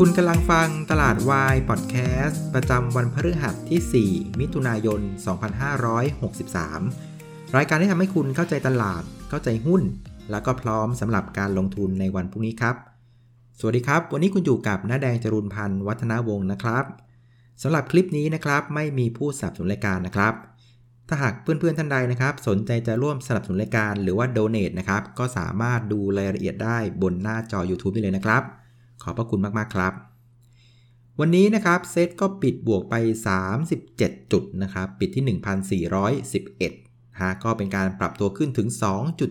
คุณกำลังฟังตลาดวายพอดแคสต์ประจำวันพฤหัสที่ 4 มิถุนายน 2563 รายการที่ทำให้คุณเข้าใจตลาด เข้าใจหุ้น แล้วก็พร้อมสำหรับการลงทุนในวันพรุ่งนี้ครับ สวัสดีครับ วันนี้คุณอยู่กับน้าแดงจรุนพันธ์วัฒนาวงศ์นะครับสำหรับคลิปนี้นะครับไม่มีผู้สนับสนุนรายการนะครับ ถ้าหากเพื่อนๆท่านใดนะครับ สนใจจะร่วมสนับสนุนรายการหรือว่า donate นะครับก็สามารถดูรายละเอียดได้บนหน้าจอ YouTube ได้เลยนะครับ ขอบพระคุณมาก ๆ ครับ วันนี้นะครับเซตก็ปิดบวกไป 37 จุดนะครับ ปิดที่ 1,411 ฮะก็เป็นการปรับตัวขึ้นถึง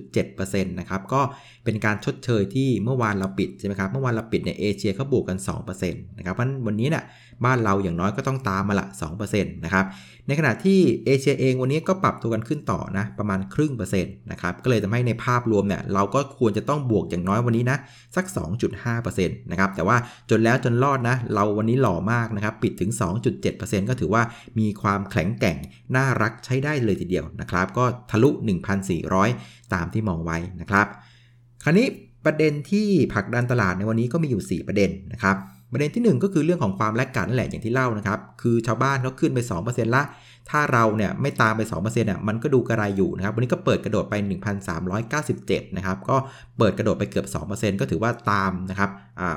2.7%นะครับก็เป็นการชดเชยที่เมื่อวานเราปิดใช่ไหมครับเมื่อวานเราปิดเนี่ยเอเชียเขาบวกกัน2%นะครับเพราะวันนี้เนี่ยบ้านเราอย่างน้อยก็ต้องตามมาละ2%นะครับในขณะที่เอเชียเองวันนี้ก็ปรับตัวกันขึ้นต่อนะประมาณครึ่งเปอร์เซ็นต์นะครับก็เลยทำให้ในภาพรวมเนี่ยเราก็ควรจะต้องบวกอย่างน้อยวันนี้นะสัก 2.5%นะครับแต่ว่าจนแล้วจนรอดนะเราวันนี้หล่อมากนะครับปิดถึง 2.7%ก็ถือว่ามีความแข็งแกร่งน่ารักใช้ได้เลยทีเดียวนะครับก็ทะลุ 1,400 ตามที่มองไว้นะครับคราวนี้ประเด็นที่ผลักดันตลาดในวันนี้ก็มีอยู่ 4 ประเด็นนะครับประเด็นที่ 1 ก็คือเรื่องของความแลกกันนั่นแหละอย่างที่เล่านะครับ คือชาวบ้านเขาขึ้นไป 2%ละ ถ้าเราเนี่ยไม่ตามไป 2%เนี่ยมันก็ดูกระไรอยู่นะครับ วันนี้ก็เปิดกระโดดไป 1,397 นะครับ ก็เปิดกระโดดไปเกือบ 2%ก็ถือว่าตามนะครับ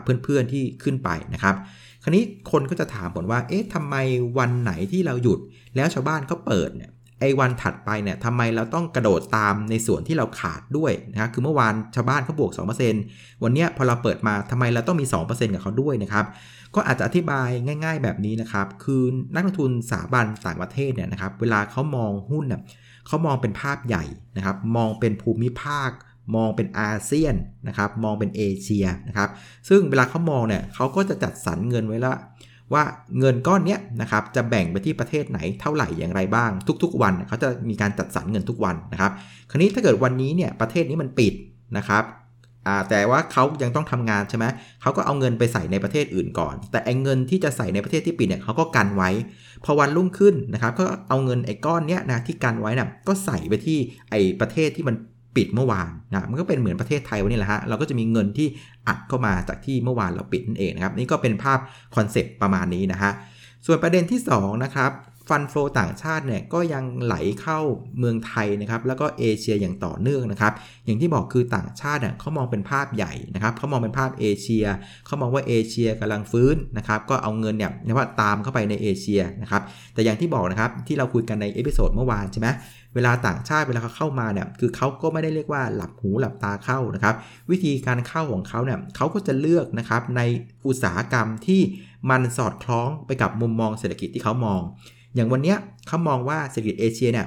เพื่อนๆที่ขึ้นไปนะครับ คราวนี้คนก็จะถามผมว่า เอ๊ะทำไมวันไหนที่เราหยุด แล้วชาวบ้านเขาเปิดเนี่ย ไอ้วันถัดไปเนี่ยทำไมเราต้องกระโดดตามในส่วนที่เราขาดด้วยนะครับคือเมื่อวานชาวบ้านเขาบวก 2%วันนี้พอเราเปิดมาทำไมเราต้องมี 2%กับเขาด้วยนะครับ ก็อาจจะอธิบายง่าย ๆ แบบนี้นะครับ คือนักลงทุนสถาบันต่างประเทศเนี่ยนะครับ เวลาเขามองหุ้นเนี่ยเขามองเป็นภาพใหญ่นะครับ มองเป็นภูมิภาค มองเป็นอาเซียนนะครับ มองเป็นเอเชียนะครับ ซึ่งเวลาเขามองเนี่ยเขาก็จะจัดสรรเงินไว้แล้ว ว่าเงินก้อนนี้นะครับจะแบ่งไปที่ประเทศไหนเท่าไหร่อย่างไรบ้าง ทุก ๆ วันเขาจะมีการจัดสรรเงินทุกวันนะครับ คราวนี้ถ้าเกิดวันนี้เนี่ยประเทศนี้มันปิดนะครับแต่ว่าเขายังต้องทำงานใช่ไหมเขาก็เอาเงินไปใส่ในประเทศอื่นก่อน แต่ไอ้เงินที่จะใส่ในประเทศที่ปิดเนี่ยเขาก็กันไว้ พอวันรุ่งขึ้นนะครับก็เอาเงินไอ้ก้อนเนี้ยนะที่กันไว้นะ่ะก็ใส่ไปที่ไอ้ประเทศที่มัน ปิดเมื่อวานนะมันก็เป็นเหมือนประเทศไทยวันนี้แหละฮะเราก็จะมีเงินที่อัดเข้ามาจากที่เมื่อวานเราปิดนั่นเองนะครับนี่ก็เป็นภาพคอนเซปต์ประมาณนี้นะฮะส่วนประเด็นที่2นะครับ fund flow ต่างชาติเนี่ยก็ยังไหลเข้าเมืองไทยนะครับแล้วก็เอเชียอย่างต่อเนื่องนะครับอย่างที่บอกคือต่างชาติเนี่ยเขามองเป็นภาพใหญ่นะครับเขามองเป็นภาพเอเชียเขามองว่าเอเชียกำลังฟื้นนะครับก็เอาเงินเนี่ยนะหว่านตามเข้าไปในเอเชียนะครับแต่อย่างที่บอกนะครับที่เราคุยกันใน episode เมื่อวานใช่ไหมเวลาต่างชาติเวลาเขาเข้ามาเนี่ยคือเขาก็ไม่ได้เรียกว่าหลับหูหลับตาเข้านะครับวิธีการเข้าของเขาเนี่ยเขาก็จะเลือกนะครับในอุตสาหกรรมที่มันสอดคล้องไปกับมุมมองเศรษฐกิจที่เขามอง อย่างวันนี้เขามองว่าเศรษฐกิจเอเชียเนี่ย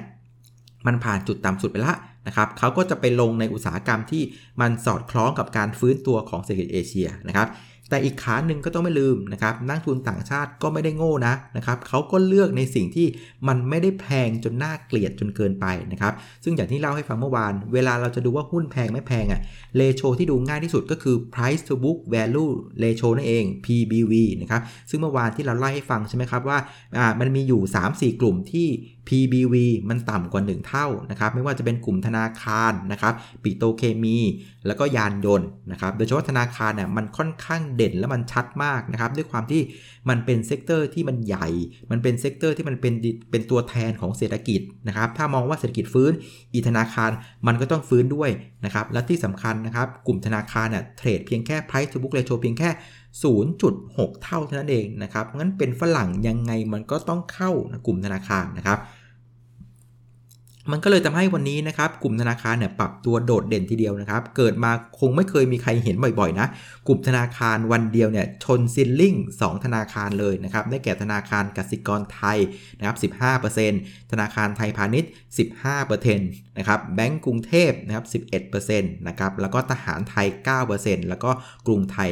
มันผ่านจุดต่ำสุดไปละนะครับเขาก็จะไปลงในอุตสาหกรรมที่มันสอดคล้องกับการฟื้นตัวของเศรษฐกิจเอเชียนะครับ แต่อีกขาหนึ่งก็ต้องไม่ลืมนะครับนักทุนต่างชาติก็ไม่ได้โง่นะนะครับเขาก็เลือกในสิ่งที่มันไม่ได้แพงจนน่าเกลียดจนเกินไปนะครับซึ่งอย่างที่เล่าให้ฟังเมื่อวาน เวลาเราจะดูว่าหุ้นแพงไม่แพงอะ่ะเลโชที่ดูง่ายที่สุดก็คือ price to book value ratio นั่นเอง PBV นะครับซึ่งเมื่อวานที่เราไล่ให้ฟังใช่ไหมครับว่าอ่ามันมีอยู่ 3-4 กลุ่มที่ PBV มันต่ำกว่า 1 เท่านะครับไม่ว่าจะเป็นกลุ่มธนาคารนะครับปิโตรเคมี แล้วก็ยานยนต์นะครับโดยเฉพาะธนาคารเนี่ยมันค่อนข้างเด่นและมันชัดมากนะครับด้วยความที่มันเป็น sector ที่มันใหญ่ มันเป็น sector ที่มันเป็นเป็นตัวแทนของเศรษฐกิจนะครับถ้ามองว่าเศรษฐกิจฟื้น อีธนาคารมันก็ต้องฟื้นด้วยนะครับและที่สำคัญนะครับกลุ่มธนาคารเนี่ย trade เพียงแค่ price to book ratio เพียงแค่ 0.6 เท่าเท่านั้นเองนะครับงั้นเป็นฝรั่งยังไงมันก็ต้องเข้ากลุ่มธนาคารนะครับ มันก็เลยทำให้วันนี้นะครับกลุ่มธนาคารเนี่ยปรับตัวโดดเด่นทีเดียวนะครับ เกิดมาคงไม่เคยมีใครเห็นบ่อยๆนะ กลุ่มธนาคารวันเดียวเนี่ยชนซิลลิ่ง 2 ธนาคารเลยนะครับ ได้แก่ธนาคารกสิกรไทยนะครับ 15%ธนาคารไทยพาณิชย์ 15%นะครับแบงก์กรุงเทพนะครับ11%นะครับแล้วก็ทหารไทย 9%แล้วก็กรุงไทย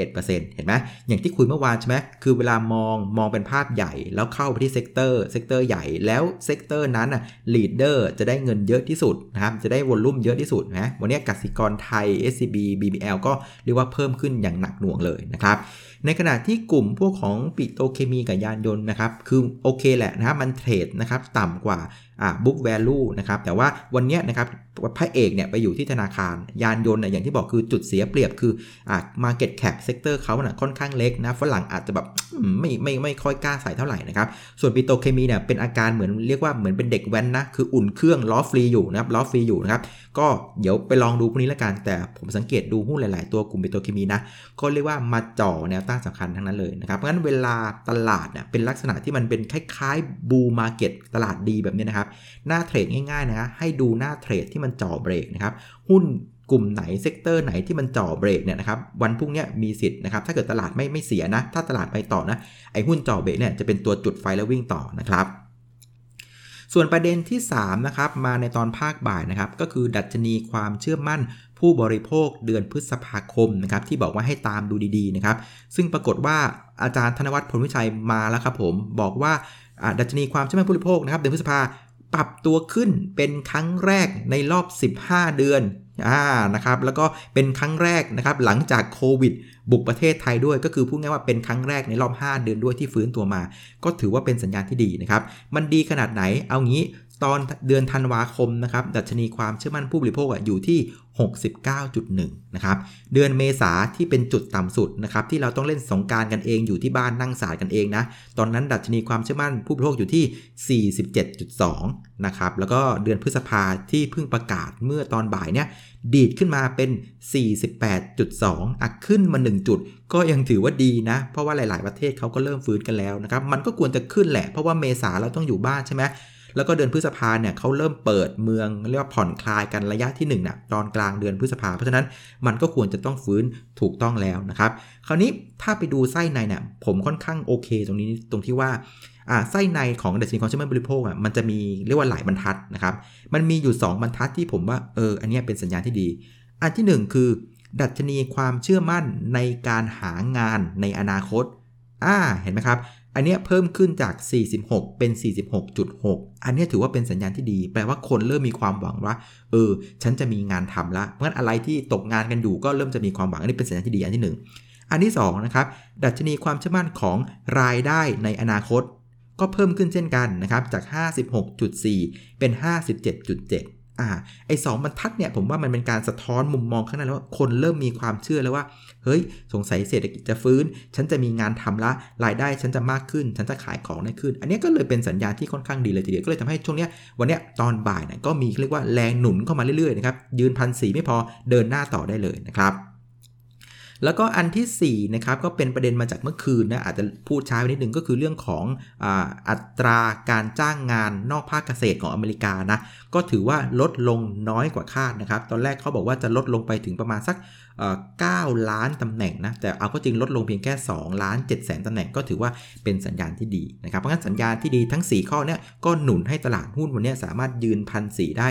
11%เห็นไหมอย่างที่คุยเมื่อวานใช่ไหมคือเวลามองมองเป็นภาพใหญ่แล้วเข้าไปที่ sector sector ใหญ่แล้ว sector นั้นอะ leader จะได้เงินเยอะที่สุดนะครับจะได้ volume เยอะที่สุดนะวันนี้กสิกรไทย SCB BBL ก็เรียกว่าเพิ่มขึ้นอย่างหนักหน่วงเลยนะครับในขณะที่กลุ่มพวกของปิโตรเคมีกับยานยนต์นะครับคือโอเคแหละนะครับมัน trade นะครับต่ำกว่า book value นะครับแต่ว่าวันนี้นะครับ พระเอกเนี่ยไปอยู่ที่ธนาคารยานยนต์เนี่ยอย่างที่บอกคือจุดเสียเปรียบคืออ่า market cap sector เขาน่ะค่อนข้างเล็กนะฝรั่งอาจจะแบบไม่ไม่ไม่ค่อยกล้าใส่เท่าไหร่นะครับ ส่วนปิโตรเคมีเนี่ยเป็นอาการเหมือนเรียกว่าเหมือนเป็นเด็กแว้นนะ คืออุ่นเครื่องล้อฟรีอยู่นะครับล้อฟรีอยู่นะครับ ก็เดี๋ยวไปลองดูพวกนี้แล้วกัน แต่ผมสังเกตดูหุ้นหลาย ๆ ตัวกลุ่มปิโตรเคมีนะก็เรียกว่ามาจ่อแนวต้านสำคัญทั้งนั้นเลยนะครับเพราะฉะนั้นเวลาตลาดเนี่ยเป็นลักษณะที่มันเป็นคล้ายๆ bull market ตลาดดีแบบนี้นะครับหน้า trade ง่ายๆนะให้ดูหน้า trade ที่มันจ่อเบรกนะครับหุ้นกลุ่มไหน sector ไหนที่มันจ่อเบรกเนี่ยนะครับวันพรุ่งนี้มีสิทธิ์นะครับถ้าเกิดตลาดไม่ไม่เสียนะ ถ้าตลาดไปต่อนะไอ้หุ้นจ่อเบรกเนี่ยจะเป็นตัวจุดไฟแล้ววิ่งต่อนะครับส่วนประเด็นที่3นะครับมาในตอนภาคบ่ายนะครับก็คือดัชนีความเชื่อมั่นผู้บริโภคเดือนพฤษภาคมนะครับที่บอกว่าให้ตามดูดีๆนะครับซึ่งปรากฏว่าอาจารย์ธนวัฒน์พลวิชัยมาแล้วครับผมบอกว่าดัชนีความเชื่อมั่นผู้บริโภคนะครับเดือนพฤษภา ปรับตัวขึ้นเป็นครั้งแรกในรอบ 15 เดือนอ่านะครับแล้วก็เป็นครั้งแรกนะครับหลังจากโควิด บุกประเทศไทยด้วยก็คือพูดง่ายว่าเป็นครั้งแรกในรอบ 5 เดือนด้วยที่ฟื้นตัวมา ก็ถือว่าเป็นสัญญาณที่ดีนะครับ มันดีขนาดไหนเอางี้ตอนเดือนธันวาคมนะครับดัชนีความเชื่อมั่นผู้บริโภคอยู่ที่ 69.1 นะครับ เดือนเมษาที่เป็นจุดต่ำสุดนะครับที่เราต้องเล่นสงการกันเองอยู่ที่บ้านนั่งสาดกันเองนะ ตอนนั้นดัชนีความเชื่อมั่นผู้บริโภคอยู่ที่ 47.2 นะครับ แล้วก็เดือนพฤษภาที่เพิ่งประกาศเมื่อตอนบ่ายเนี่ยดีดขึ้นมาเป็น 48.2อะขึ้นมา 1 จุด ก็ยังถือว่าดีนะ เพราะว่าหลาย ๆ ประเทศเขาก็เริ่มฟื้นกันแล้วนะครับ มันก็ควรจะขึ้นแหละ เพราะว่าเมษาเราต้องอยู่บ้านใช่ไหม แล้วก็เดือนพฤษภาเนี่ยเขาเริ่มเปิดเมืองเรียกว่าผ่อนคลายกันระยะที่1นะตอนกลางเดือนพฤษภาเพราะฉะนั้นมันก็ควรจะต้องฟื้นถูกต้องแล้วนะครับ คราวนี้ถ้าไปดูไส้ในเนี่ยผมค่อนข้างโอเค ตรงนี้ตรงที่ว่าไส้ในของดัชนีความเชื่อมั่นบริโภคอะมันจะมีเรียกว่าหลายบรรทัดนะครับ มันมีอยู่ 2 บรรทัดที่ผมว่าเอออันนี้เป็นสัญญาณที่ดี อันที่ 1 คือ ดัชนีความเชื่อมั่นในการหางานในอนาคตอ่าเห็นไหมครับ อันนี้เพิ่มขึ้นจาก 46 เป็น 46.6 อันนี้ถือว่าเป็นสัญญาณที่ดี แปลว่าคนเริ่มมีความหวังว่า เออ ฉันจะมีงานทำละเพราะฉะนั้นอะไรที่ตกงานกันอยู่ก็เริ่มจะมีความหวัง อันนี้เป็นสัญญาณที่ดีอันที่ 1 อันที่2นะครับดัชนีความเชื่อมั่นของรายได้ในอนาคต ก็เพิ่มขึ้นเช่นกันนะครับจาก 56.4 เป็น 57.7อ่าไอ้สองบรรทัดเนี่ยผมว่ามันเป็นการสะท้อนมุมมองข้างในแล้วว่าคนเริ่มมีความเชื่อแล้วว่า เฮ้ย สงสัยเศรษฐกิจจะฟื้น ฉันจะมีงานทำละ รายได้ฉันจะมากขึ้น ฉันจะขายของได้ขึ้น อันนี้ก็เลยเป็นสัญญาณที่ค่อนข้างดีเลยทีเดียว ก็เลยทำให้ช่วงนี้วันนี้ตอนบ่ายเนี่ยก็มีเรียกว่าแรงหนุนเข้ามาเรื่อยๆนะครับ ยืนพันสีไม่พอ เดินหน้าต่อได้เลยนะครับ แล้วก็อันที่4นะครับก็เป็นประเด็นมาจากเมื่อคืนนะอาจจะพูดช้าไปนิดนึงก็คือเรื่องของอัตราการจ้างงานนอกภาคเกษตรของอเมริกานะก็ถือว่าลดลงน้อยกว่าคาดนะครับ ตอนแรกเขาบอกว่าจะลดลงไปถึงประมาณสัก9 ล้านตำแหน่งนะแต่เอาก็จริงลดลงเพียงแค่ 2 ล้าน7แสนตำแหน่งก็ถือว่าเป็นสัญญาณที่ดีนะครับเพราะงั้นสัญญาณที่ดีทั้ง 4 ข้อเนี้ก็หนุนให้ตลาดหุ้นวันนี้สามารถยืนพันสีได้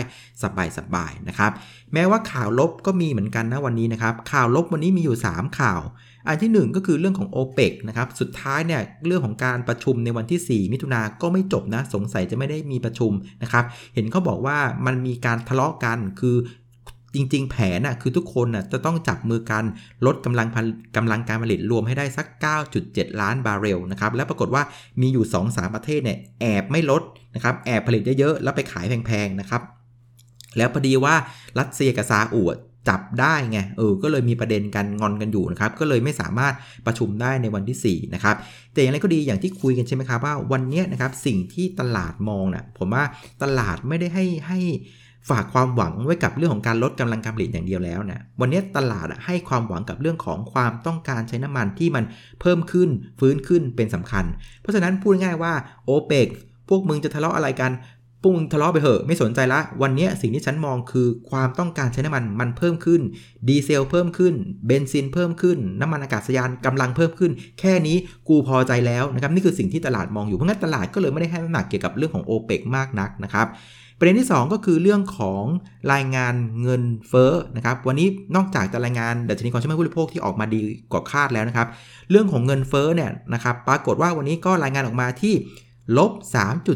สบายๆนะครับแม้ว่าข่าวลบก็มีเหมือนกันนะวันนี้นะครับข่าวลบวันนี้มีอยู่ 3ข่าว อันที่ 1 ก็คือเรื่องของ o p e ปนะครับ สุดท้ายเนี่ยเรื่องของการประชุมในวันที่ 4 มิถุนาก็ไม่จบนะ สงสัยจะไม่ได้มีประชุมนะครับ เห็นเขาบอกว่ามันมีการทะเลาะกันคือจริงๆ แผนน่ะคือทุกคนน่ะจะต้องจับมือกันลดกำลังกำลังการผลิตรวมให้ได้สัก 9.7 ล้านบาร์เรลนะครับ แล้วปรากฏว่ามีอยู่ 2-3 ประเทศเนี่ยแอบไม่ลดนะครับ แอบผลิตเยอะๆ แล้วไปขายแพงๆ นะครับ แล้วพอดีว่ารัสเซียกับซาอุ จับได้ไงเออก็เลยมีประเด็นกันงอนกันอยู่นะครับก็เลยไม่สามารถประชุมได้ในวันที่4นะครับแต่อย่างไรก็ดีอย่างที่คุยกันใช่ไหมครับว่าวันนี้นะครับสิ่งที่ตลาดมองนะ่ะผมว่าตลาดไม่ได้ให้ให้ฝากความหวังไว้กับเรื่องของการลดกำลังการผลิตอย่างเดียวแล้วนะวันนี้ตลาดให้ความหวังกับเรื่องของความต้องการใช้น้ำมันที่มันเพิ่มขึ้นฟื้นขึ้นเป็นสำคัญ เพราะฉะนั้นพูดง่ายว่าโอเปกพวกมึงจะทะเลาะอะไรกัน ปุ้งทะเลาะไปเหอะไม่สนใจละ วันนี้สิ่งที่ฉันมองคือความต้องการใช้น้ำมันมันเพิ่มขึ้น ดีเซลเพิ่มขึ้น เบนซินเพิ่มขึ้น น้ำมันอากาศยานกำลังเพิ่มขึ้น แค่นี้กูพอใจแล้วนะครับนี่คือสิ่งที่ตลาดมองอยู่เพราะงั้นตลาดก็เลยไม่ได้ให้น้ำหนักเกี่ยวกับเรื่องของโอเปกมากนักนะครับประเด็นที่ 2 ก็คือเรื่องของรายงานเงินเฟ้อนะครับวันนี้นอกจากจะรายงานดัชนีความเชื่อมั่นผู้บริโภคที่ออกมาดีกว่าคาดแล้วนะครับ เรื่องของเงินเฟ้อเนี่ยนะครับปรากฏว่าวันนี้ก็รายงานออกมาที่ ลบ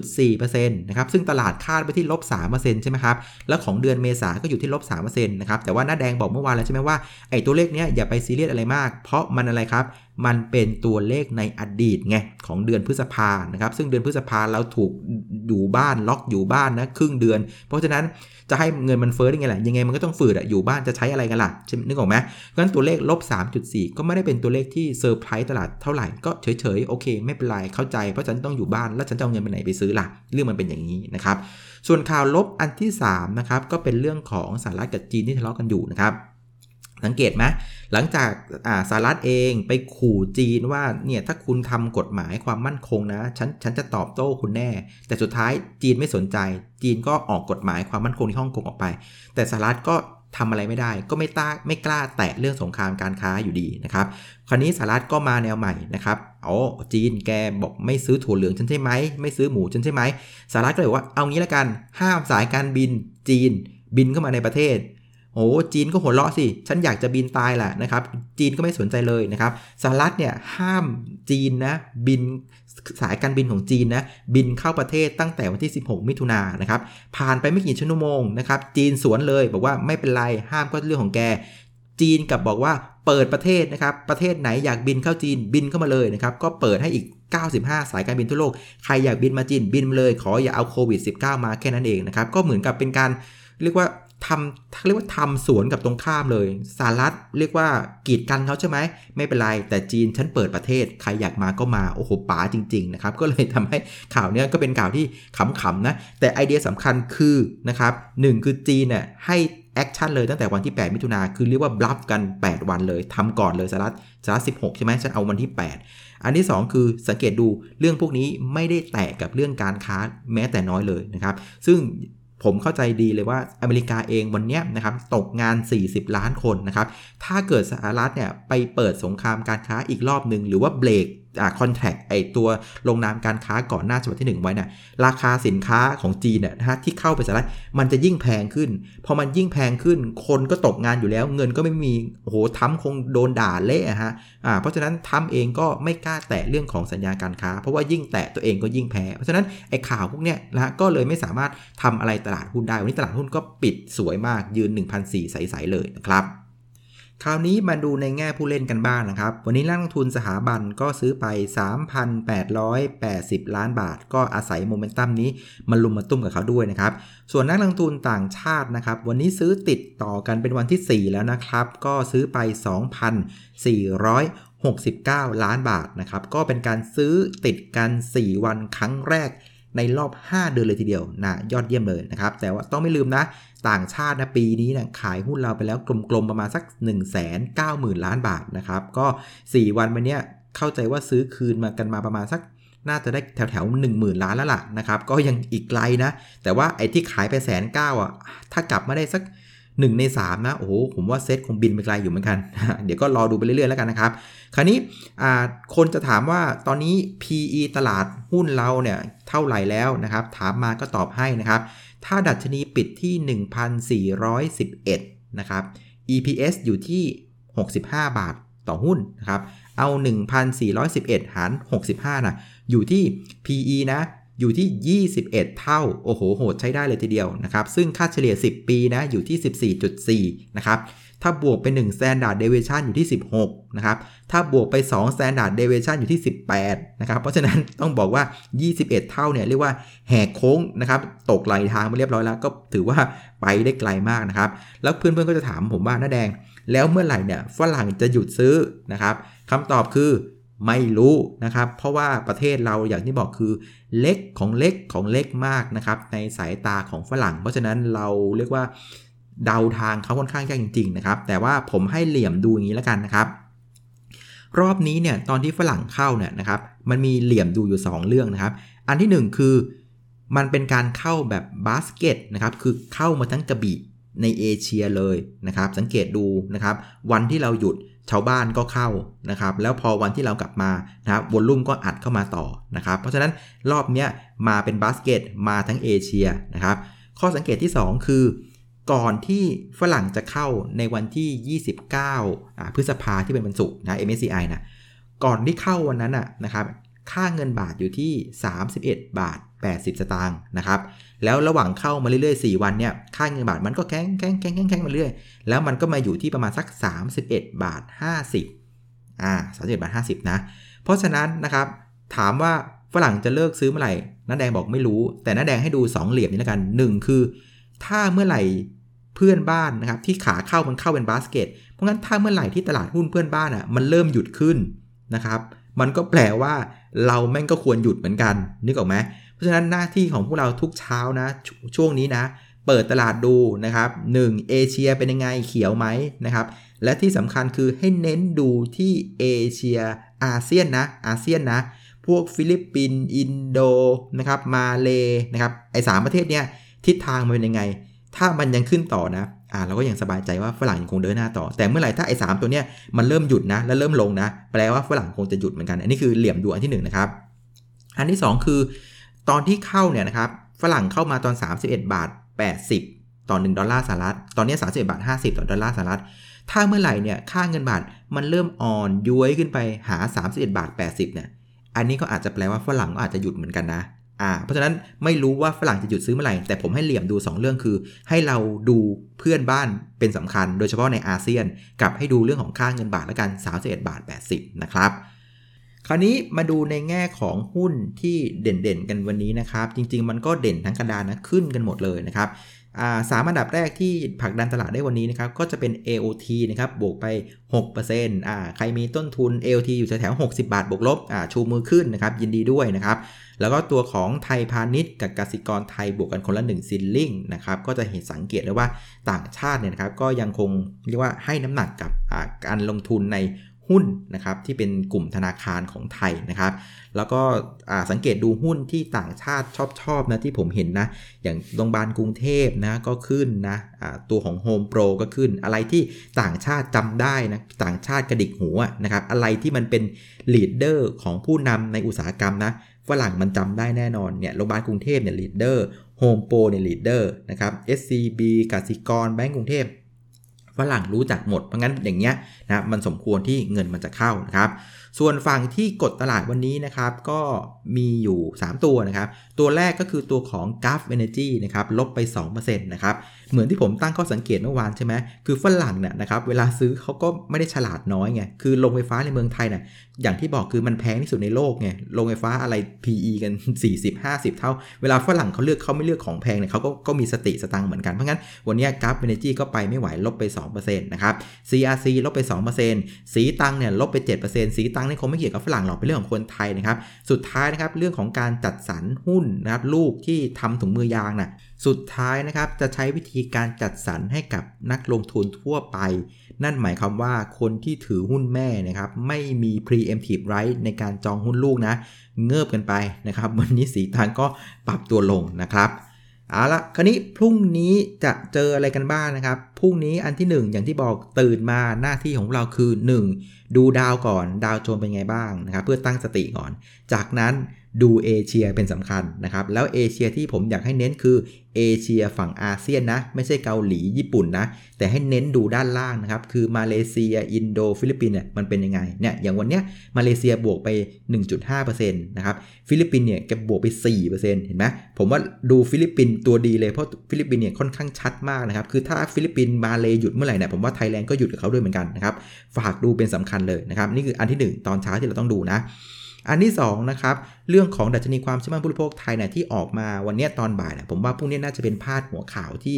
3.4%นะครับ ซึ่งตลาดคาดไปที่ลบ 3%ใช่ไหมครับ แล้วของเดือนเมษาก็อยู่ที่ลบ 3%นะครับ แต่ว่าหน้าแดงบอกเมื่อวานแล้วใช่ไหมว่า ไอ้ตัวเลขเนี้ยอย่าไปซีเรียสอะไรมาก เพราะมันอะไรครับ มันเป็นตัวเลขในอดีตไงของเดือนพฤษภานะครับ ซึ่งเดือนพฤษภาเราถูกอยู่บ้านล็อกอยู่บ้านนะครึ่งเดือน เพราะฉะนั้นจะให้เงินมันเฟ้อได้ไงล่ะยังไงมันก็ต้องฝืดอะอยู่บ้านจะใช้อะไรกันล่ะนึกออกไหมเพราะฉะนั้นตัวเลขลบ3.4 ก็ไม่ได้เป็นตัวเลขที่เซอร์ไพรส์ตลาดเท่าไหร่ก็เฉยๆโอเค ไม่เป็นไรเข้าใจเพราะฉันต้องอยู่บ้านแล้วฉันจะเอาเงินไปไหนไปซื้อล่ะเรื่องมันเป็นอย่างนี้นะครับส่วนข่าวลบอันที่3นะครับก็เป็นเรื่องของสหรัฐกับจีนที่ทะเลาะกันอยู่นะครับ สังเกตไหมหลังจากสหรัฐเองไปขู่จีนว่าเนี่ยถ้าคุณทำกฎหมายความมั่นคงนะฉันฉันจะตอบโต้คุณแน่ แต่สุดท้ายจีนไม่สนใจ จีนก็ออกกฎหมายความมั่นคงที่ฮ่องกงออกไป แต่สหรัฐก็ทำอะไรไม่ได้ ก็ไม่ต้าไม่กล้าแตะเรื่องสงครามการค้าอยู่ดีนะครับ คราวนี้สหรัฐก็มาแนวใหม่นะครับอ๋อจีนแกบอกไม่ซื้อถั่วเหลืองฉันใช่ไหมไม่ซื้อหมูฉันใช่ไหมสหรัฐก็เลยว่าเอางี้ละกันห้ามสายการบินจีนบินเข้ามาในประเทศ โอ้จีนก็หัวเราะสิ ฉันอยากจะบินตายแหละนะครับ จีนก็ไม่สนใจเลยนะครับสหรัฐเนี่ยห้ามจีนนะบินสายการบินของจีนนะบินเข้าประเทศตั้งแต่วันที่ 16 มิถุนายนนะครับผ่านไปไม่กี่ชั่วโมงนะครับจีนสวนเลยบอกว่าไม่เป็นไรห้ามก็เรื่องของแก จีนกับบอกว่าเปิดประเทศนะครับประเทศไหนอยากบินเข้าจีนบินเข้ามาเลยนะครับก็เปิดให้อีก 95 สายการบินทั่วโลกใครอยากบินมาจีนบินมาเลย ขออย่าเอาโควิด -19 มาแค่นั้นเองนะครับก็เหมือนกับเป็นการเรียกว่า ทำเรียกว่าทำสวนกับตรงข้ามเลยสหรัฐเรียกว่ากีดกันเขาใช่ไหม ไม่เป็นไร แต่จีนฉันเปิดประเทศ ใครอยากมาก็มา โอ้โหป๋าจริง ๆ นะครับ ก็เลยทำให้ข่าวเนี้ยก็เป็นข่าวที่ขำๆนะ แต่ไอเดียสำคัญคือนะครับหคือจีนเนี่ยให้ action เลยตั้งแต่วันที่ 8 มิถุนาคือเรียกว่า bluff กัน 8 วันเลยทำก่อนเลยสหรัฐสหรัฐ16 ใช่ไหมฉันเอาวันที่ 8 อันที่ 2 คือสังเกตดูเรื่องพวกนี้ไม่ได้แตะกับเรื่องการค้าแม้แต่น้อยเลยนะครับ ซึ่ง ผมเข้าใจดีเลยว่าอเมริกาเองวันนี้นะครับตกงาน 40 ล้านคนนะครับ ถ้าเกิดสหรัฐเนี่ยไปเปิดสงครามการค้าอีกรอบหนึ่งหรือว่าเบรกคอนแทคไอตัวลงนามการค้าก่อนหน้าฉบับที่ 1 ไว้นะ่ะราคาสินค้าของจีนเนี่ยนะฮะที่เข้าไปสหรัฐมันจะยิ่งแพงขึ้น พอมันยิ่งแพงขึ้น คนก็ตกงานอยู่แล้ว เงินก็ไม่มีโอ้โหทำคงโดนด่าเละฮะอ่าเพราะฉะนั้นทำเองก็ไม่กล้าแตะเรื่องของสัญญาการค้า เพราะว่ายิ่งแตะตัวเองก็ยิ่งแพ้เพราะฉะนั้นไอ้ข่าวพวกเนี้ยนะฮะก็เลยไม่สามารถทำอะไรตลาดหุ้นได้วันนี้ตลาดหุ้นก็ปิดสวยมากยืน1,004ใสๆเลยนะครับ คราวนี้มาดูในแง่ผู้เล่นกันบ้างนะครับ วันนี้นักลงทุนสถาบันก็ซื้อไป 3,880 ล้านบาท ก็อาศัยโมเมนตัมนี้มาลุมมาตุ้มกับเขาด้วยนะครับ ส่วนนักลงทุนต่างชาตินะครับ วันนี้ซื้อติดต่อกันเป็นวันที่ 4 แล้วนะครับ ก็ซื้อไป 2,469 ล้านบาทนะครับ ก็เป็นการซื้อติดกัน 4 วันครั้งแรกในรอบ 5 เดือนเลยทีเดียวนะยอดเยี่ยมเลยนะครับ แต่ว่าต้องไม่ลืมนะ ต่างชาตินะปีนี้นะขายหุ้นเราไปแล้วกลมๆประมาณสัก 1 9 0 0 0 0 ล้านบาทนะครับ ก็ 4 วันมาเนี้ยเข้าใจว่าซื้อคืนมากันมาประมาณสักน่าจะได้แถวๆหนึ่งหมื่นล้านแล้วล่ะนะครับ ก็ยังอีกไกลนะ แต่ว่าไอ้ที่ขายไปแสนเก้าอะ ถ้ากลับมาได้สัก 1 ใน 3 นะ โอ้โห ผมว่าเซตคงบินไปไกลอยู่เหมือนกัน เดี๋ยวก็รอดูไปเรื่อยๆแล้วกันนะครับ คราวนี้คนจะถามว่าตอนนี้ PE ตลาดหุ้นเราเนี่ยเท่าไหร่แล้วนะครับ ถามมาก็ตอบให้นะครับ ถ้าดัชนีปิดที่ 1,411 นะครับ EPS อยู่ที่ 65 บาทต่อหุ้นนะครับ เอา 1,411 หาร 65 นะ อยู่ที่ PE นะ อยู่ที่ 21 เท่า โอ้โห โหดใช้ได้เลยทีเดียวนะครับ ซึ่งค่าเฉลี่ย 10 ปีนะ อยู่ที่ 14.4 นะครับ ถ้าบวกไป1 standard deviation อยู่ที่ 16 นะครับ ถ้าบวกไป 2 standard deviation อยู่ที่ 18 นะครับ เพราะฉะนั้นต้องบอกว่า 21 เท่าเนี่ยเรียกว่าแหกโค้งนะครับ ตกไหลทางมาเรียบร้อยแล้ว ก็ถือว่าไปได้ไกลมากนะครับ แล้วเพื่อนๆก็จะถามผมว่าน้าแดง แล้วเมื่อไหร่เนี่ยฝรั่งจะหยุดซื้อนะครับคำตอบคือไม่รู้นะครับ เพราะว่าประเทศเราอย่างที่บอกคือเล็กของเล็กของเล็กมากนะครับในสายตาของฝรั่ง เพราะฉะนั้นเราเรียกว่า เดาทางเขาค่อนข้างยากจริงๆนะครับ แต่ว่าผมให้เหลี่ยมดูอย่างนี้แล้วกันนะครับ รอบนี้เนี่ยตอนที่ฝรั่งเข้าเนี่ยนะครับ มันมีเหลี่ยมดูอยู่ 2 เรื่องนะครับ อันที่ 1 คือมันเป็นการเข้าแบบบาสเกตนะครับ คือเข้ามาทั้งกระบิในเอเชียเลยนะครับ สังเกตดูนะครับ วันที่เราหยุดชาวบ้านก็เข้านะครับ แล้วพอวันที่เรากลับมานะครับ volume ก็อัดเข้ามาต่อนะครับ เพราะฉะนั้นรอบนี้มาเป็นบาสเกตมาทั้งเอเชียนะครับ ข้อสังเกตที่ 2 คือ ก่อนที่ฝรั่งจะเข้าในวันที่ 29 พฤษภาที่เป็นวันศุกร์นะ MSCI นะ ก่อนที่เข้าวันนั้นนะครับ ค่าเงินบาทอยู่ที่ 31 บาท 80 สตางค์นะครับ แล้วระหว่างเข้ามาเรื่อยๆ 4 วันเนี่ย ค่าเงินบาทมันก็แข็งแข็งแข็งแข็งแข็งมาเรื่อย แล้วมันก็มาอยู่ที่ประมาณสัก 31 บาท 50 อ่าสามสิบเอ็ดบาทห้าสิบนะ เพราะฉะนั้นนะครับ ถามว่าฝรั่งจะเลิกซื้อเมื่อไหร่น้าแดงบอกไม่รู้ แต่น้าแดงให้ดู 2 เหลี่ยมนี้แล้วกัน 1 คือถ้าเมื่อไหร่ เพื่อนบ้านนะครับที่ขาเข้ามันเข้าเป็นบาสเกต เพราะงั้นถ้าเมื่อไหร่ที่ตลาดหุ้นเพื่อนบ้านอะมันเริ่มหยุดขึ้นนะครับมันก็แปลว่าเราแม่งก็ควรหยุดเหมือนกันนึกออกไหมเพราะฉะนั้นหน้าที่ของพวกเราทุกเช้านะชช่วงนี้นะ เปิดตลาดดูนะครับ 1. เอเชียเป็นยังไงเขียวไหมนะครับและที่สำคัญคือให้เน้นดูที่เอเชียอาเซียนนะอาเซียนนะ พวกฟิลิปปินส์อินโดนะครับมาเลนะครับไอ้ 3 ประเทศเนี้ยทิศทางมันเป็นยังไง ถ้ามันยังขึ้นต่อนะ อ่าเราก็ยังสบายใจว่าฝรั่งยังคงเดินหน้าต่อ แต่เมื่อไหร่ถ้าไอ้สตัวเนี้ยมันเริ่มหยุดนะ แล้วเริ่มลงนะ แปลว่าฝรั่งคงจะหยุดเหมือนกัน อันนี้คือเหลี่ยมดูอันที่1นนะครับ อันที่ 2 คือ ตอนที่เข้าเนี่ยนะครับ ฝรั่งเข้ามาตอน 31 บาท 80 ต่อ 1 ดอลลาร์สหรัฐ ตอนนี้31บาท50 ต่อดอลลาร์สหรัฐ ถ้าเมื่อไหร่เนี่ย ค่าเงินบาทมันเริ่มอ่อนย้วยขึ้นไปหา 31บาท80 เนี่ย อันนี้ก็อาจจะแปลว่าฝรั่งก็อาจจะหยุดเหมือนกันนะ อ่าเพราะฉะนั้นไม่รู้ว่าฝรั่งจะหยุดซื้อเมื่อไหร่ แต่ผมให้เหลี่ยมดู 2 เรื่องคือ ให้เราดูเพื่อนบ้านเป็นสำคัญ โดยเฉพาะในอาเซียน กับให้ดูเรื่องของค่าเงินบาทและกัน31บาท 80 นะครับคราวนี้มาดูในแง่ของหุ้นที่เด่นๆ กันวันนี้นะครับ จริงๆ มันก็เด่นทั้งกระดานนะขึ้นกันหมดเลยนะครับ สามอันดับแรกที่ผลักดันตลาดได้วันนี้นะครับก็จะเป็น AOT นะครับบวกไป 6%อ่าใครมีต้นทุน AOT อยู่แถวๆ60 บาทบวกลบอ่าชูมือขึ้นนะครับยินดีด้วยนะครับแล้วก็ตัวของไทยพาณิชย์กับกสิกรไทยบวกกันคนละ1ซิลลิงนะครับก็จะเห็นสังเกตได้ว่าต่างชาติเนี่ยนะครับก็ยังคงเรียกว่าให้น้ำหนักกับการลงทุนใน หุ้นนะครับที่เป็นกลุ่มธนาคารของไทยนะครับ แล้วก็สังเกตดูหุ้นที่ต่างชาติชอบชอบนะที่ผมเห็นนะ อย่างโรงพยาบาลกรุงเทพนะก็ขึ้นนะตัวของ Home Pro ก็ขึ้น อะไรที่ต่างชาติจำได้นะต่างชาติกระดิกหัวนะครับอะไรที่มันเป็น leader ของผู้นำในอุตสาหกรรมนะฝรั่งมันจำได้แน่นอนเนี่ยโรงพยาบาลกรุงเทพเนี่ย leader โฮมโปรเนี่ย leader นะครับ SCB กสิกรแบงก์กรุงเทพ ฝรั่งรู้จักหมด เพราะงั้นอย่างเงี้ยนะมันสมควรที่เงินมันจะเข้านะครับส่วนฝั่งที่กดตลาดวันนี้นะครับก็มีอยู่ 3 ตัวนะครับ ตัวแรกก็คือตัวของ Gulf Energy นะครับลบไป2%นะครับเหมือนที่ผมตั้งข้อสังเกตเมื่อวานใช่ไหมคือฝรั่งเนี่ยนะครับเวลาซื้อเขาก็ไม่ได้ฉลาดน้อยไงคือโรงไฟฟ้าในเมืองไทยเนี่ยอย่างที่บอกคือมันแพงที่สุดในโลกไงโรงไฟฟ้าอะไร PE กัน 40-50 เท่า เวลาฝรั่งเขาเลือกเขาไม่เลือกของแพงเนี่ยเขาก็ก็มีสติสตังเหมือนกันเพราะงั้นวันนี้ g u f Energy ก็ไปไม่ไหวลบไป2%นะครับ CRC ลบไป 2%สีตังเนี่ยลบไป 7%สีตังนี่คงไม่เกี่ยวกับฝรั่งหรอกเป็นเรื่องของคนไทยนะครับ สุดท้ายนะครับเรื่องของการจัดสรรหุ้นนะครับลูกที่ทำถุงมือยางนะ่ะสุดท้ายนะครับจะใช้วิธีการจัดสรรให้กับนักลงทุนทั่วไป นั่นหมายความว่าคนที่ถือหุ้นแม่นะครับไม่มี preemptive right ในการจองหุ้นลูกนะ เงิบกันไปนะครับ วันนี้สีทางก็ปรับตัวลงนะครับ เอาละคราวนี้พรุ่งนี้จะเจออะไรกันบ้างนะครับ พรุ่งนี้อันที่ 1 อย่างที่บอกตื่นมาหน้าที่ของเราคือ 1 ดูดาวก่อนดาวโจนเป็นไงบ้างนะครับ เพื่อตั้งสติก่อน จากนั้น ดูเอเชียเป็นสำคัญนะครับ แล้วเอเชียที่ผมอยากให้เน้นคือเอเชียฝั่งอาเซียนนะ ไม่ใช่เกาหลีญี่ปุ่นนะ แต่ให้เน้นดูด้านล่างนะครับ คือมาเลเซีย อินโด ฟิลิปปินเนี่ยมันเป็นยังไงเนี่ยอย่างวันเนี้ยมาเลเซียบวกไป 1.5%นะครับฟิลิปปินเนี่ยแกบวกไป 4%เห็นไหมผมว่าดูฟิลิปปินตัวดีเลยเพราะฟิลิปปินเนี่ยค่อนข้างชัดมากนะครับ คือถ้าฟิลิปปินมาเลหยุดเมื่อไหร่เนี่ยผมว่าไทยแลนด์ก็หยุดกับเขาด้วยเหมือนกันนะครับฝากดูเป็นสำคัญเลยนะครับนี่คืออันที่ 1 ตอนเช้าที่เราต้องดูนะ อันที่2นะครับเรื่องของดัชนีความเชื่อมั่นผู้บริโภคไทยเนี่ยที่ออกมาวันนี้ตอนบ่ายเนี่ยผมว่าพวกนี้น่าจะเป็นพาดหัวข่าวที่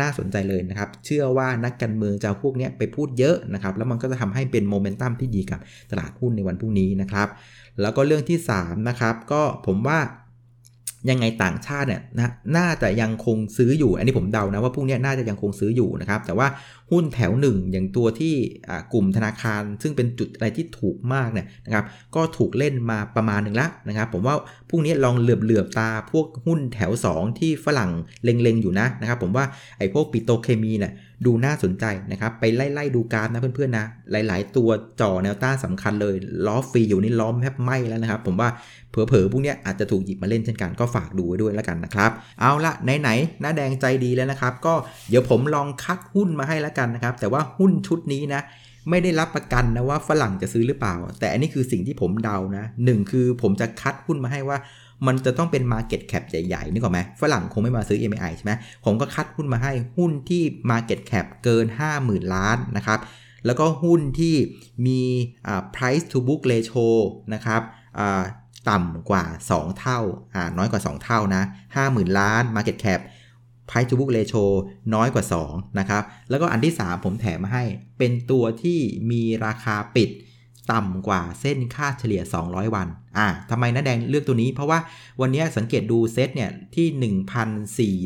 น่าสนใจเลยนะครับ เชื่อว่านักการเมืองจะพวกนี้ไปพูดเยอะนะครับแล้วมันก็จะทำให้เป็นโมเมนตัมที่ดีกับตลาดหุ้นในวันพรุ่งนี้นะครับแล้วก็เรื่องที่3นะครับก็ผมว่า ยังไงต่างชาติเนี่ยนะน่าจะยังคงซื้ออยู่ อันนี้ผมเดานะว่าพวกนี้น่าจะยังคงซื้ออยู่นะครับ แต่ว่าหุ้นแถวหนึ่งอย่างตัวที่กลุ่มธนาคาร ซึ่งเป็นจุดอะไรที่ถูกมากเนี่ยนะครับก็ถูกเล่นมาประมาณหนึ่งล้วนะครับ ผมว่าพรุ่งนี้ลองเหลือบเหลือบตาพวกหุ้นแถว 2 ที่ฝรั่งเล็งๆอยู่นะนะครับ ผมว่าไอ้พวกปิโตเคมีเนี่ย ดูน่าสนใจนะครับ ไปไล่ๆดูการนะเพื่อนๆนะ หลายๆ ตัวจ่อแนวต้านสาคัญเลย ล้อฟรีอยู่นี่ล้อมแทบไหมแล้วนะครับ ผมว่าเผลอๆพวกนี้อาจจะถูกหยิบมาเล่นเช่นกันก็ฝากดูไว้ด้วยแล้วกันนะครับ เอาละไหนๆหน้าแดงใจดีแล้วนะครับ ก็เดี๋ยวผมลองคัดหุ้นมาให้แล้วกันนะครับ แต่ว่าหุ้นชุดนี้นะไม่ได้รับประกันนะว่าฝรั่งจะซื้อหรือเปล่า แต่อันนี้คือสิ่งที่ผมเดานะหนึ่งคือผมจะคัดหุ้นมาให้ว่า มันจะต้องเป็น Market Cap ใหญ่ๆนึกออกไหมฝรั่งคงไม่มาซื้อ MI ใช่ไหมผมก็คัดหุ้นมาให้หุ้นที่ Market Cap เกิน 50,000 ล้านนะครับ แล้วก็หุ้นที่มี price to book ratio นะครับต่ำกว่า 2 เท่าอ่าน้อยกว่า 2 เท่านะ 50,000 ล้าน market cap price to book ratio น้อยกว่า 2 นะครับ แล้วก็อันที่ 3 ผมแถมมาให้ เป็นตัวที่มีราคาปิด ต่ำกว่าเส้นค่าเฉลี่ย 200 วัน อ่าทำไมน้าแดงเลือกตัวนี้ เพราะว่าวันนี้สังเกตดูเซตเนี่ยที่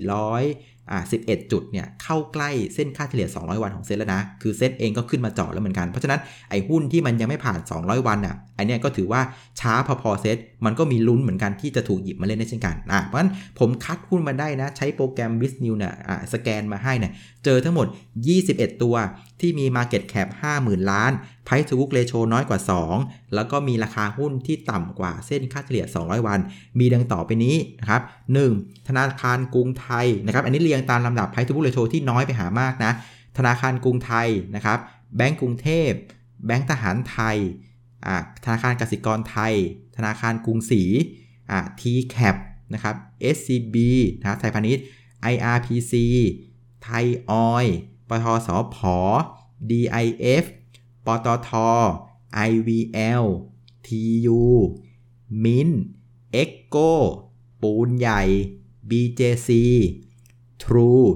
1,400อ่า11 จุดเนี่ยเข้าใกล้เส้นค่าเฉลี่ย 200 วันของเซตแล้วนะ คือเซตเองก็ขึ้นมาเจาะแล้วเหมือนกัน เพราะฉะนั้นไอ้หุ้นที่มันยังไม่ผ่าน 200 วันอะ อเนี้ยก็ถือว่าช้าพอๆเซตมันก็มีลุ้นเหมือนกันที่จะถูกหยิบมาเล่นได้เช่นกันอะเพราะฉะนั้นผมคัดหุ้นมาได้นะ ใช้โปรแกรม b i z n e w เนี่ยอ่าสแกนมาให้เนี่ยเจอทั้งหมด 21 ตัวที่มี Market Cap 50,000 ล้าน Price to Book Ratio น้อยกว่า 2 แล้วก็มีราคาหุ้นที่ต่ำกว่าเส้นค่าเฉลี่ย 200 วัน มีดังต่อไปนี้นะครับ 1. ธนาคารกรุงไทยนะครับ อันนี้เรียงตามลำดับ Price to Book Ratio ที่น้อยไปหามากนะ ธนาคารกรุงไทยนะครับ แบงก์กรุงเทพ แบงก์ทหารไทย ธนาคารกสิกรไทย ธนาคารกรุงศรี TCAP นะครับ SCB นะไทยพาณิชย์ IRPC ไทยออยปทสพ DIF ปตท IVL TU มินเอ็กโกปูนใหญ่ BJC True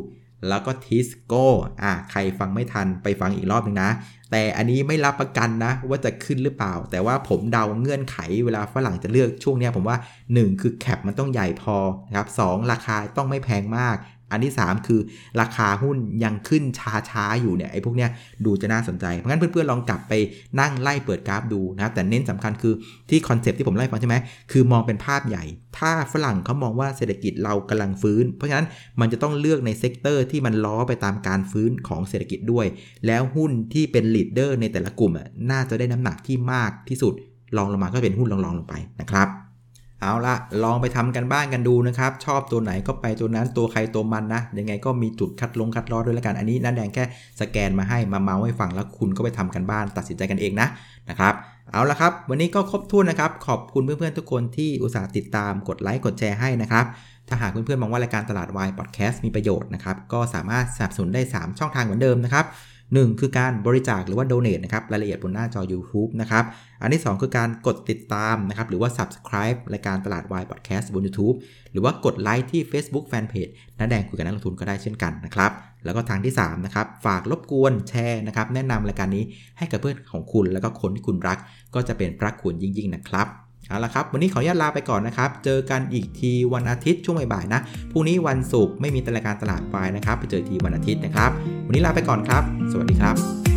แล้วก็ทิสโก้อะใครฟังไม่ทันไปฟังอีกรอบหนึ่งนะ แต่อันนี้ไม่รับประกันนะ ว่าจะขึ้นหรือเปล่า แต่ว่าผมเดาเงื่อนไขเวลาฝรั่งจะเลือกช่วงนี้ผมว่า 1 คือแคปมันต้องใหญ่พอนะครับสราคาต้องไม่แพงมาก อันที่ 3 คือราคาหุ้นยังขึ้นช้าๆอยู่เนี่ยไอ้พวกเนี้ยดูจะน่าสนใจ เพราะงั้นเพื่อนๆลองกลับไปนั่งไล่เปิดกราฟดูนะครับแต่เน้นสำคัญคือที่ concept ที่ผมเล่าฟังใช่ไหมคือมองเป็นภาพใหญ่ ถ้าฝรั่งเขามองว่าเศรษฐกิจเรากำลังฟื้น เพราะฉะนั้นมันจะต้องเลือกใน sector ที่มันล้อไปตามการฟื้นของเศรษฐกิจด้วย แล้วหุ้นที่เป็น leader ในแต่ละกลุ่มน่าจะได้น้ำหนักที่มากที่สุดรองลงมาก็เป็นหุ้นรองๆลงไปนะครับ เอาละลองไปทำการบ้านกันดูนะครับ ชอบตัวไหนก็ไปตัวนั้นตัวใครตัวมันนะ ยังไงก็มีจุด cut loss cut loss ด้วยแล้วกันอันนี้น้าแดงแค่สแกนมาให้มาเม้าท์ให้ฟังแล้วคุณก็ไปทำการบ้าน ตัดสินใจกันเองนะนะครับเอาละครับ วันนี้ก็ครบถ้วนนะครับ ขอบคุณเพื่อนๆทุกคนที่อุตส่าห์ติดตามกดไลค์กดแชร์ให้นะครับ ถ้าหากเพื่อนๆมองว่ารายการตลาดวายพอดแคสต์มีประโยชน์นะครับก็สามารถสนับสนุนได้ 3 ช่องทางเหมือนเดิมนะครับ 1 คือการบริจาคหรือว่า donate นะครับรายละเอียดบนหน้าจอ YouTube นะครับอันที่ 2 คือการกดติดตามนะครับหรือว่า subscribe รายการตลาดวายพอดแคสต์บน YouTube หรือว่ากดไลค์ที่ Facebook Fanpage น้าแดงคุยกับนักลงทุนก็ได้เช่นกันนะครับแล้วก็ทางที่3นะครับฝากรบกวนแชร์นะครับแนะนำรายการนี้ให้กับเพื่อนของคุณ แล้วก็คนที่คุณรักก็จะเป็นพระคุณยิ่งๆนะครับ เอาละครับ วันนี้ขออนุญาตลาไปก่อนนะครับ เจอกันอีกทีวันอาทิตย์ช่วงบ่ายๆนะพรุ่งนี้วันศุกร์ไม่มีรายการตลาดไฟนะครับไปเจอทีวันอาทิตย์นะครับ วันนี้ลาไปก่อนครับ สวัสดีครับ